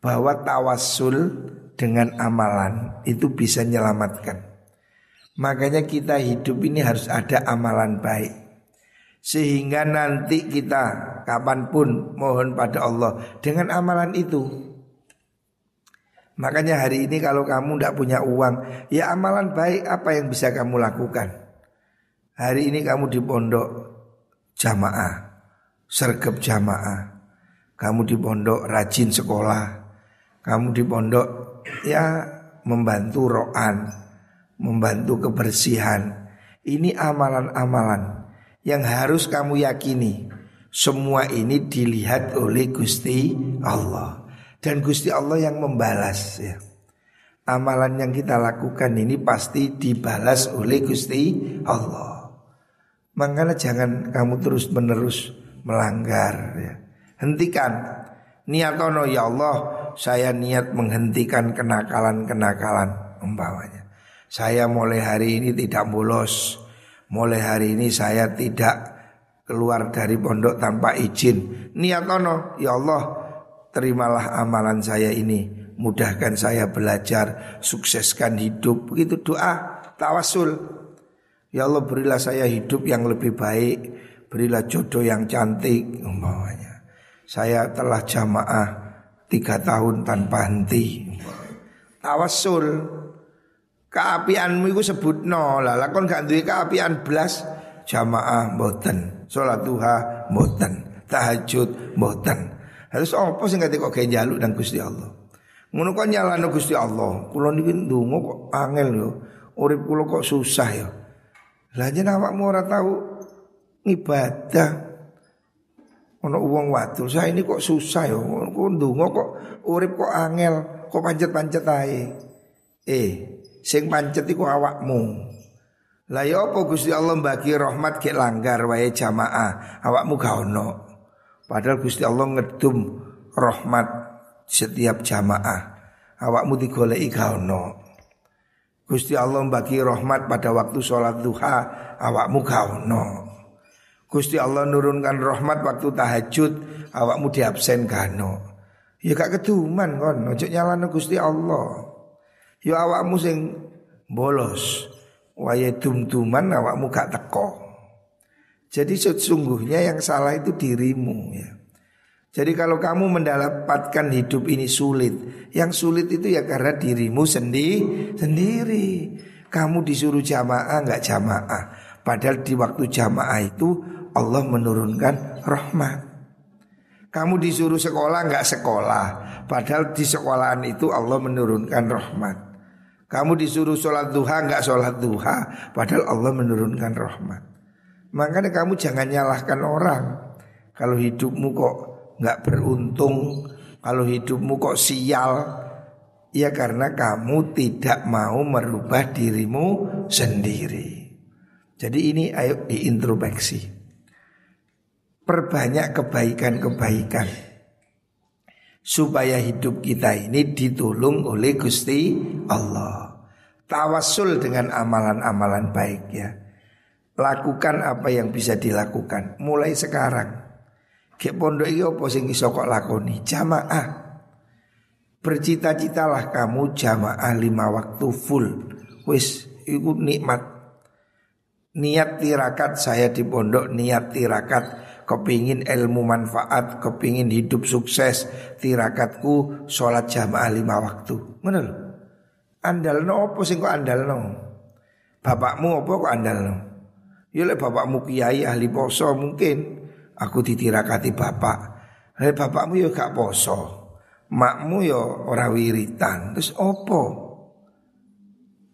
bahwa tawasul dengan amalan itu bisa menyelamatkan. Makanya kita hidup ini harus ada amalan baik. Sehingga nanti kita kapan pun mohon pada Allah dengan amalan itu. Makanya hari ini kalau kamu tidak punya uang, ya amalan baik apa yang bisa kamu lakukan? Hari ini kamu di pondok jamaah, sergap jamaah. Kamu di pondok rajin sekolah. Kamu di pondok ya membantu roan, membantu kebersihan. Ini amalan-amalan yang harus kamu yakini semua ini dilihat oleh Gusti Allah dan Gusti Allah yang membalas ya. Amalan yang kita lakukan ini pasti dibalas oleh Gusti Allah. Makanya jangan kamu terus menerus melanggar ya. Hentikan niatono ya Allah saya niat menghentikan kenakalan-kenakalan umpamanya. Saya mulai hari ini tidak bolos mulai hari ini saya tidak keluar dari pondok tanpa izin. Niatono, ya Allah, terimalah amalan saya ini. Mudahkan saya belajar, sukseskan hidup. Begitu doa, tawasul. Ya Allah berilah saya hidup yang lebih baik. Berilah jodoh yang cantik. Umpamanya. Saya telah jamaah tiga tahun tanpa henti. Tawasul. Keapianmu sebut no lah lakon gak duwe keapian belas jamaah mboten, salat duha mboten, tahajud mboten. Harus apa sing ngerti kok kayak jaluk dan Gusti Allah. Ngono kok nyalano Gusti Allah. Kula niki ndonga kok angel yo. Urip kula kok susah yo. Lah jen awakmu ora tahu ibadah. Ono uang watu, saya ini kok susah yo. Kok ndonga kok urip kok angel, kok pancet-pancet ae. Eh, Sing pancet iku awakmu. Lah ya apa Gusti Allah bagi rahmat ke langgar wae jamaah, awakmu gak ono. Padahal Gusti Allah ngedum rahmat setiap jamaah. Awakmu digoleki gak ono. Gusti Allah bagi rahmat pada waktu sholat duha awakmu gak ono. Gusti Allah nurunkan rahmat waktu tahajud awakmu diabsen gano. Ya gak keduman kon, ojo nyalano Gusti Allah. Ya awakmu sing bolos. Waya dum-duman awakmu gak teko. Jadi sesungguhnya yang salah itu dirimu ya. Jadi kalau kamu mendapatkan hidup ini sulit, yang sulit itu ya karena dirimu sendiri sendiri. Kamu disuruh jamaah nggak jamaah, padahal di waktu jamaah itu Allah menurunkan rahmat. Kamu disuruh sekolah nggak sekolah, padahal di sekolahan itu Allah menurunkan rahmat. Kamu disuruh sholat duha nggak sholat duha, padahal Allah menurunkan rahmat. Makanya kamu jangan nyalahkan orang. Kalau hidupmu kok nggak beruntung, kalau hidupmu kok sial, ya karena kamu tidak mau merubah dirimu sendiri. Jadi ini ayo diintrospeksi. Perbanyak kebaikan-kebaikan supaya hidup kita ini ditolong oleh Gusti Allah. Tawasul dengan amalan-amalan baik ya. Lakukan apa yang bisa dilakukan mulai sekarang. Kayak pondok iki apa sing iso kok lakoni? Jamaah. Bercita-citalah kamu jamaah lima waktu full. Wis iku nikmat. Niat tirakat saya di pondok niat tirakat kepingin ilmu manfaat, kepingin hidup sukses, tirakatku sholat jamaah lima waktu. Mana lo? Andal no apa sing kok andal no? Bapakmu apa kok andal no? Ya lek bapakmu kiai ahli poso mungkin Aku ditirakati bapak. Hei bapakmu ya gak poso. Makmu ya ora wiritan. Terus opo?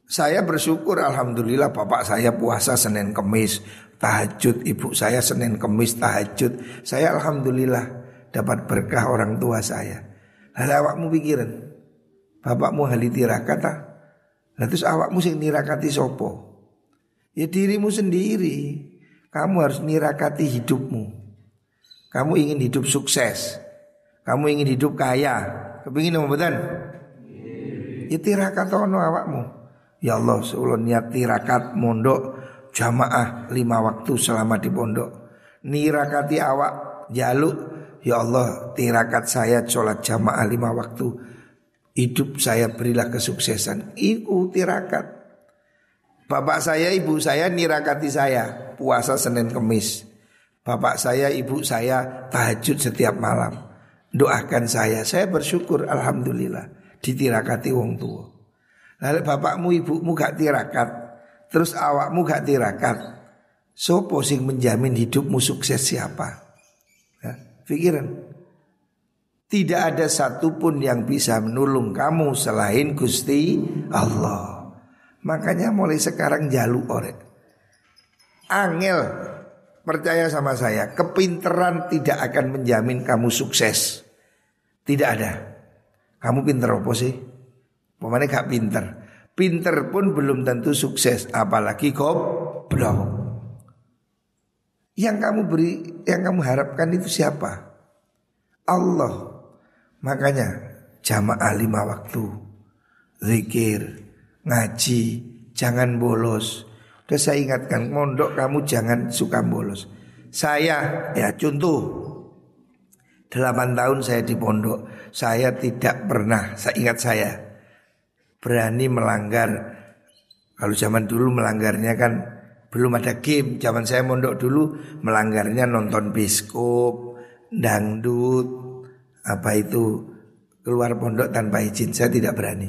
Saya bersyukur alhamdulillah bapak saya puasa Senin Kemis tahajud, ibu saya Senin Kemis tahajud. Saya alhamdulillah dapat berkah orang tua saya. Lalu awakmu pikiran, bapakmu hali tirakat ah. Lalu terus awakmu sing nirakati sopo? Ya dirimu sendiri. Kamu harus nirakati hidupmu. Kamu ingin hidup sukses. Kamu ingin hidup kaya. Kepingin apa betul? Ya tirakat ono awakmu. Ya Allah, seulun niat tirakat mondok jamaah lima waktu selama di pondok. Nirakati awak jaluk. Ya Allah, tirakat saya sholat jamaah lima waktu. Hidup saya berilah kesuksesan. Iku tirakat. Bapak saya, ibu saya nirakati saya puasa Senin Kemis. Bapak saya, ibu saya tahajud setiap malam. Doakan saya, saya bersyukur alhamdulillah ditirakati wong tua. Lalu bapakmu, ibumu gak tirakat, terus awakmu gak tirakat. Sopo sing menjamin hidupmu sukses siapa? Ya, pikiran. Tidak ada satupun yang bisa menolong kamu selain Gusti Allah. Makanya mulai sekarang jaluk orek. Angel Percaya sama saya, kepinteran tidak akan menjamin kamu sukses. Tidak ada. Kamu pinter apa sih? Pemane gak pinter. Pinter pun belum tentu sukses, apalagi goblok. Yang kamu beri, yang kamu harapkan itu siapa? Allah. Makanya jamaah lima waktu, zikir, ngaji, jangan bolos, Udah saya ingatkan, mondok kamu jangan suka bolos. Saya, ya contoh, delapan tahun saya di pondok, saya tidak pernah, saya ingat saya, berani melanggar. Kalau zaman dulu melanggarnya kan belum ada game. Zaman saya mondok dulu melanggarnya nonton biskop, dangdut, apa itu keluar pondok tanpa izin. Saya tidak berani.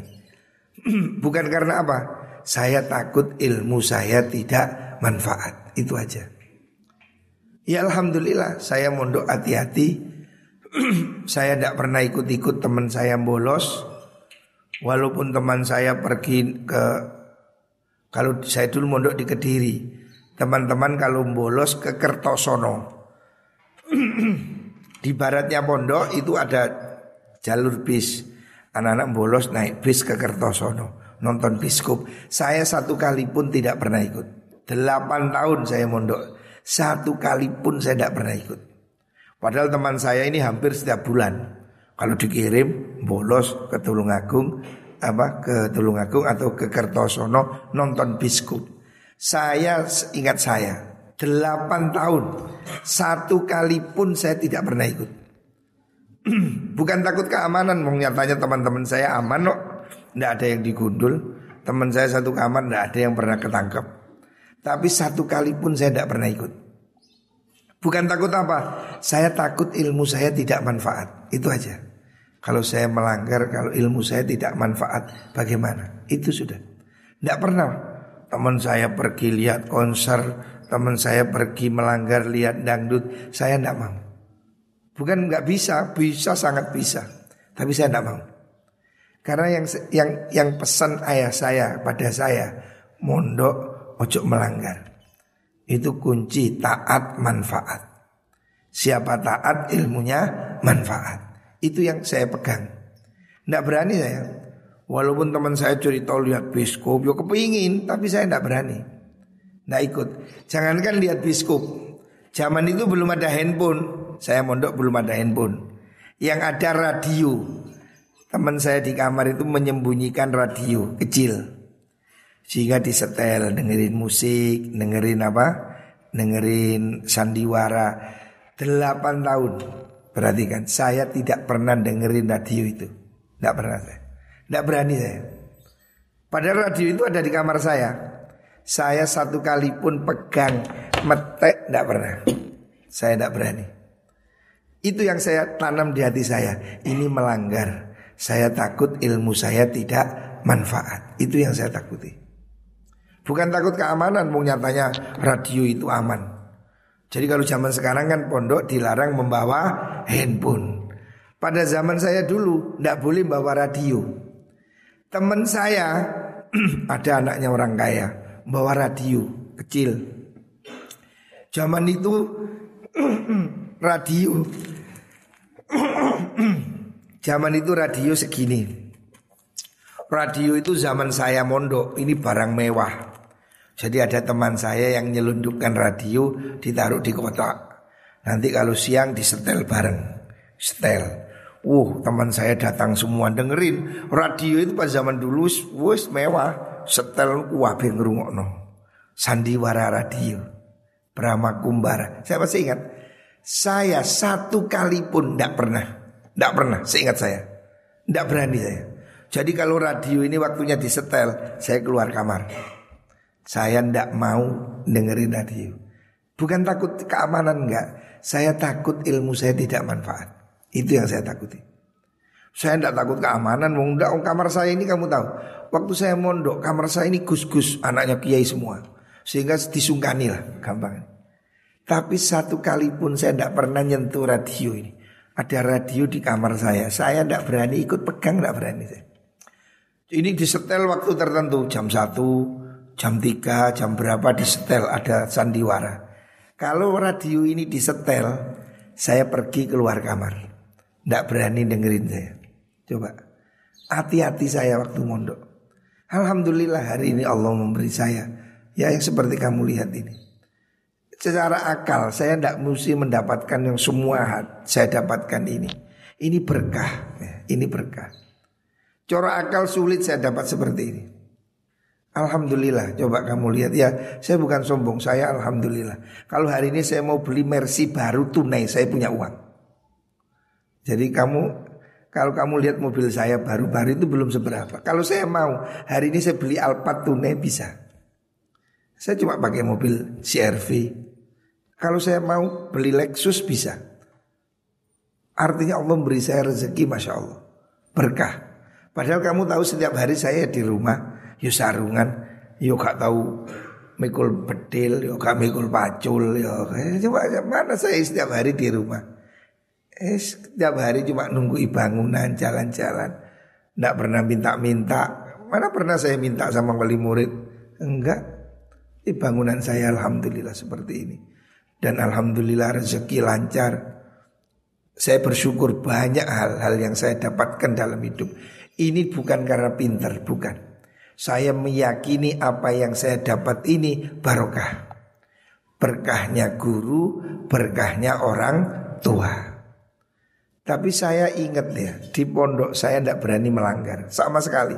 <clears throat> Bukan karena apa? saya takut ilmu saya tidak manfaat. Itu aja. Ya Alhamdulillah saya mondok hati-hati. <clears throat> saya tidak pernah ikut-ikut teman saya bolos. Walaupun teman saya pergi ke kalau saya dulu mondok di Kediri, teman-teman kalau bolos ke Kertosono. <clears throat> di baratnya pondok itu ada jalur bis. Anak-anak bolos naik bis ke Kertosono nonton biskup. Saya satu kali pun tidak pernah ikut. Delapan tahun saya mondok. Satu kali pun saya tidak pernah ikut. Padahal teman saya ini hampir setiap bulan. Kalau dikirim bolos ke Tulungagung apa ke Tulungagung atau ke Kertosono nonton biskup. Saya ingat saya delapan tahun satu kali pun saya tidak pernah ikut. <clears throat> Bukan takut keamanan, mau nyatanya teman-teman saya aman kok, tidak ada yang digundul. Teman saya satu kamar tidak ada yang pernah ketangkep. Tapi satu kali pun saya tidak pernah ikut. Bukan takut apa? Saya takut ilmu saya tidak manfaat. Itu aja. Kalau saya melanggar, kalau ilmu saya tidak manfaat, bagaimana? Itu sudah. Tidak pernah. Teman saya pergi lihat konser, teman saya pergi melanggar lihat dangdut, saya tidak mau. Bukan nggak bisa, bisa sangat bisa, tapi saya tidak mau. Karena yang yang yang pesan ayah saya pada saya, mondok ojo melanggar. Itu kunci taat manfaat. Siapa taat ilmunya manfaat. Itu yang saya pegang. Tidak berani saya. Walaupun teman saya cerita lihat biskop, yo kepingin, tapi saya tidak berani. Tidak ikut. Jangankan lihat biskop. Zaman itu belum ada handphone. Saya mondok belum ada handphone. Yang ada radio. Teman saya di kamar itu menyembunyikan radio kecil. Sehingga disetel dengerin musik, dengerin apa? Dengerin sandiwara. Delapan tahun Berarti kan saya tidak pernah dengerin radio itu. Tidak pernah saya. Tidak berani saya. Padahal radio itu ada di kamar saya. Saya satu kali pun pegang metek tidak pernah. Saya tidak berani. Itu yang saya tanam di hati saya. Ini melanggar. Saya takut ilmu saya tidak manfaat. Itu yang saya takuti. Bukan takut keamanan, mau nyatanya radio itu aman. Jadi kalau zaman sekarang kan pondok dilarang membawa handphone. Pada zaman saya dulu tidak boleh bawa radio. Teman saya <clears throat> ada anaknya orang kaya bawa radio kecil. Zaman itu <clears throat> radio <clears throat> zaman itu radio segini. Radio itu zaman saya mondok ini barang mewah. Jadi ada teman saya yang nyelundupkan radio ditaruh di kotak. Nanti kalau siang disetel bareng. Setel. Uh, teman saya datang semua dengerin. Radio itu pas zaman dulu wis mewah. Setel wabe ngerungokno. Sandiwara radio. Brahma Kumbara. Saya masih ingat. Saya satu kali pun tidak pernah. Tidak pernah, seingat saya. Tidak berani saya. Jadi kalau radio ini waktunya disetel, saya keluar kamar. Saya ndak mau dengerin radio. Bukan takut keamanan enggak. Saya takut ilmu saya tidak manfaat. Itu yang saya takuti. Saya ndak takut keamanan. Wong ndak kamar saya ini kamu tahu. Waktu saya mondok kamar saya ini gus-gus anaknya kiai semua. Sehingga disungkani lah gampang. Tapi satu kali pun saya tidak pernah nyentuh radio ini. Ada radio di kamar saya. Saya tidak berani ikut pegang, tidak berani saya. Ini disetel waktu tertentu jam 1, jam 3, jam berapa disetel ada sandiwara. Kalau radio ini disetel, saya pergi keluar kamar. Tidak berani dengerin saya. Coba, hati-hati saya waktu mondok. Alhamdulillah hari ini Allah memberi saya ya yang seperti kamu lihat ini. Secara akal saya tidak mesti mendapatkan yang semua saya dapatkan ini. Ini berkah, ya, ini berkah. Cora akal sulit saya dapat seperti ini. Alhamdulillah, coba kamu lihat ya. Saya bukan sombong, saya alhamdulillah. Kalau hari ini saya mau beli Mercy baru tunai, saya punya uang. Jadi kamu kalau kamu lihat mobil saya baru-baru itu belum seberapa. Kalau saya mau hari ini saya beli Alphard tunai bisa. Saya cuma pakai mobil CRV. Kalau saya mau beli Lexus bisa. Artinya Allah memberi saya rezeki Masya Allah. Berkah. Padahal kamu tahu setiap hari saya di rumah yo sarungan, yo gak tahu mikul bedil, yo gak mikul pacul, yo coba mana saya setiap hari di rumah. Eh, setiap hari cuma nunggu bangunan jalan-jalan. Tidak pernah minta-minta. Mana pernah saya minta sama wali murid? Enggak. Di bangunan saya alhamdulillah seperti ini. Dan alhamdulillah rezeki lancar. Saya bersyukur banyak hal-hal yang saya dapatkan dalam hidup. Ini bukan karena pinter, bukan. Saya meyakini apa yang saya dapat ini barokah. Berkahnya guru, berkahnya orang tua. Tapi saya ingat ya, di pondok saya tidak berani melanggar sama sekali.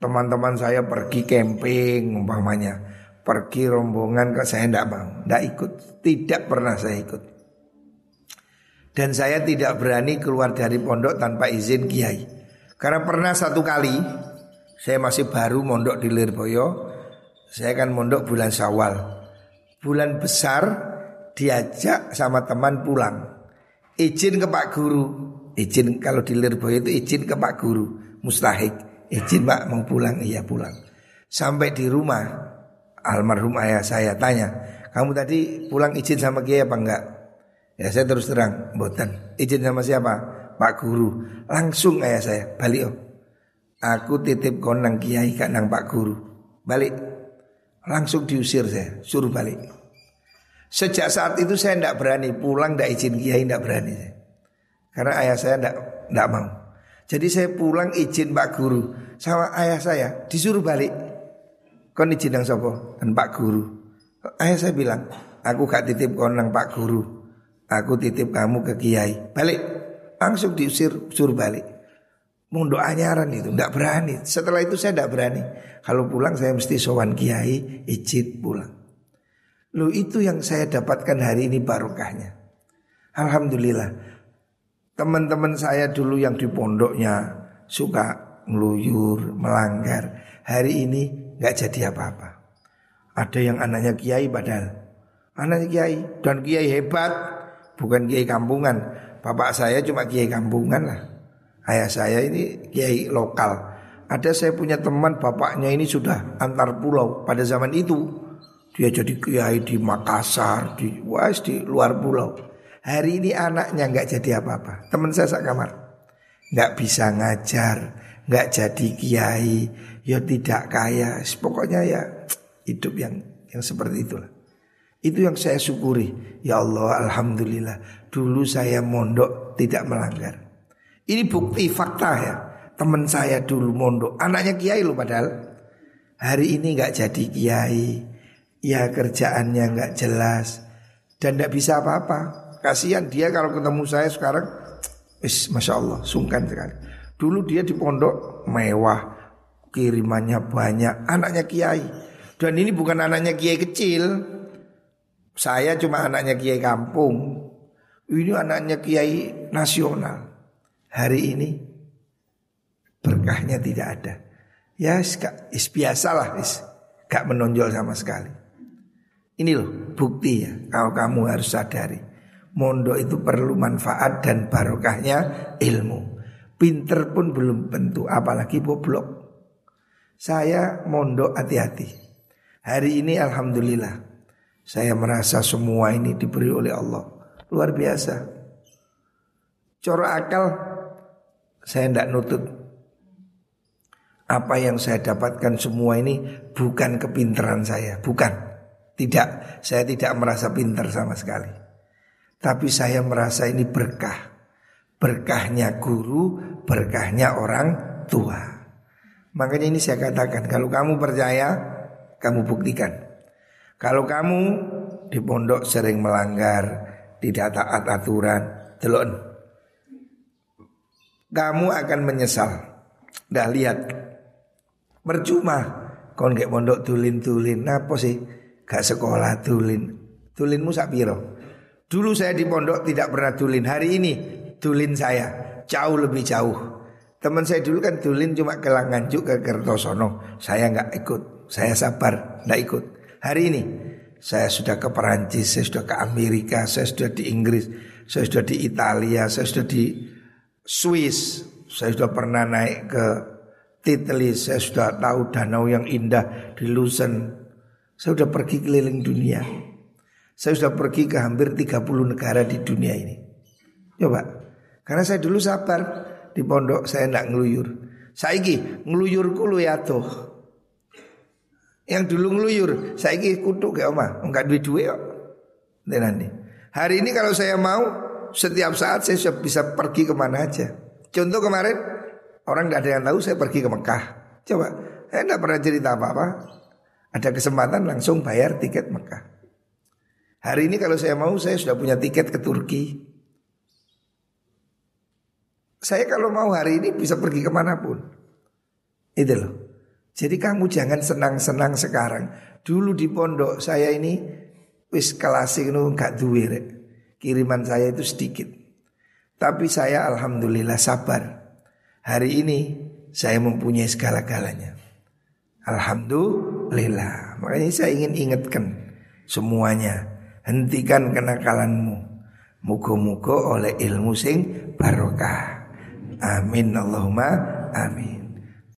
Teman-teman saya pergi camping umpamanya, pergi rombongan ke saya tidak mau, tidak ikut, tidak pernah saya ikut. Dan saya tidak berani keluar dari pondok tanpa izin kiai. Karena pernah satu kali saya masih baru mondok di Lirboyo, saya kan mondok bulan Syawal. Bulan besar diajak sama teman pulang. Izin ke Pak Guru. Izin kalau di Lirboyo itu izin ke Pak Guru. Mustahik. Izin pak mau pulang Iya pulang Sampai di rumah Almarhum ayah saya tanya Kamu tadi pulang izin sama kiai apa enggak Ya saya terus terang Botan Izin sama siapa Pak Guru Langsung ayah saya Balik oh Aku titip konang kiai kak nang Pak Guru Balik Langsung diusir saya Suruh balik Sejak saat itu saya tidak berani Pulang tidak izin kiai tidak berani Karena ayah saya tidak mau jadi saya pulang izin Pak Guru sama ayah saya disuruh balik. Kon izin yang sopo dan Pak Guru. Ayah saya bilang, aku gak titip konang Pak Guru. Aku titip kamu ke Kiai. Balik. Langsung diusir, suruh balik. Mau doa nyaran itu, tidak berani. Setelah itu saya tidak berani. Kalau pulang saya mesti sowan Kiai, izin pulang. Lu itu yang saya dapatkan hari ini barokahnya. Alhamdulillah. Teman-teman saya dulu yang di pondoknya suka ngeluyur, melanggar. Hari ini nggak jadi apa-apa. Ada yang anaknya kiai padahal anaknya kiai dan kiai hebat, bukan kiai kampungan. Bapak saya cuma kiai kampungan lah. Ayah saya ini kiai lokal. Ada saya punya teman bapaknya ini sudah antar pulau pada zaman itu. Dia jadi kiai di Makassar, di was di luar pulau. Hari ini anaknya nggak jadi apa-apa. Teman saya sak kamar, nggak bisa ngajar, nggak jadi kiai, ya tidak kaya. Pokoknya ya hidup yang yang seperti itulah. Itu yang saya syukuri. Ya Allah, alhamdulillah. Dulu saya mondok tidak melanggar. Ini bukti fakta ya. Teman saya dulu mondok, anaknya kiai loh padahal. Hari ini nggak jadi kiai, ya kerjaannya nggak jelas. Dan nggak bisa apa-apa. Kasihan dia kalau ketemu saya sekarang. Is, Masya Allah sungkan sekali. Dulu dia di pondok mewah. Kirimannya banyak. Anaknya kiai. Dan ini bukan anaknya kiai kecil. Saya cuma anaknya kiai kampung. Ini anaknya kiai nasional Hari ini Berkahnya tidak ada Ya is, is biasalah is, Gak menonjol sama sekali Ini loh bukti ya Kalau kamu harus sadari Mondok itu perlu manfaat dan barokahnya ilmu. Pinter pun belum tentu, apalagi boblok. Saya mondok hati-hati. Hari ini alhamdulillah saya merasa semua ini diberi oleh Allah. Luar biasa. Coro akal saya tidak nutut. Apa yang saya dapatkan semua ini bukan kepintaran saya, bukan. Tidak, saya tidak merasa pintar sama sekali. Tapi saya merasa ini berkah. Berkahnya guru, berkahnya orang tua. Makanya ini saya katakan, kalau kamu percaya, kamu buktikan. Kalau kamu di pondok sering melanggar, tidak taat aturan, telon. Kamu akan menyesal. Dah lihat, percuma. Kau nggak pondok tulin tulin, apa sih? Gak sekolah tulin, tulinmu sak piro? Dulu saya di pondok tidak pernah tulin. Hari ini tulin saya jauh lebih jauh. Teman saya dulu kan tulin cuma ke Langanjuk ke Kertosono. Saya nggak ikut. Saya sabar nggak ikut. Hari ini saya sudah ke Perancis, saya sudah ke Amerika, saya sudah di Inggris, saya sudah di Italia, saya sudah di Swiss, saya sudah pernah naik ke Titlis, saya sudah tahu danau yang indah di Luzon. Saya sudah pergi keliling dunia. Saya sudah pergi ke hampir 30 negara di dunia ini. Coba. Karena saya dulu sabar di pondok saya tidak ngeluyur. Saiki ngeluyurku lu ya tuh. Yang dulu ngeluyur, saiki kutuk ke oma, enggak duit duit kok. Hari ini kalau saya mau, setiap saat saya bisa pergi ke mana aja. Contoh kemarin orang tidak ada yang tahu saya pergi ke Mekah. Coba, saya tidak pernah cerita apa-apa. Ada kesempatan langsung bayar tiket Mekah. Hari ini kalau saya mau saya sudah punya tiket ke Turki. Saya kalau mau hari ini bisa pergi ke mana pun. Itu loh. Jadi kamu jangan senang-senang sekarang. Dulu di pondok saya ini wis kelas itu gak duwe. Kiriman saya itu sedikit. Tapi saya alhamdulillah sabar. Hari ini saya mempunyai segala-galanya. Alhamdulillah. Makanya saya ingin ingatkan semuanya. Hentikan kenakalanmu. Mugo-mugo oleh ilmu sing barokah. Amin Allahumma amin.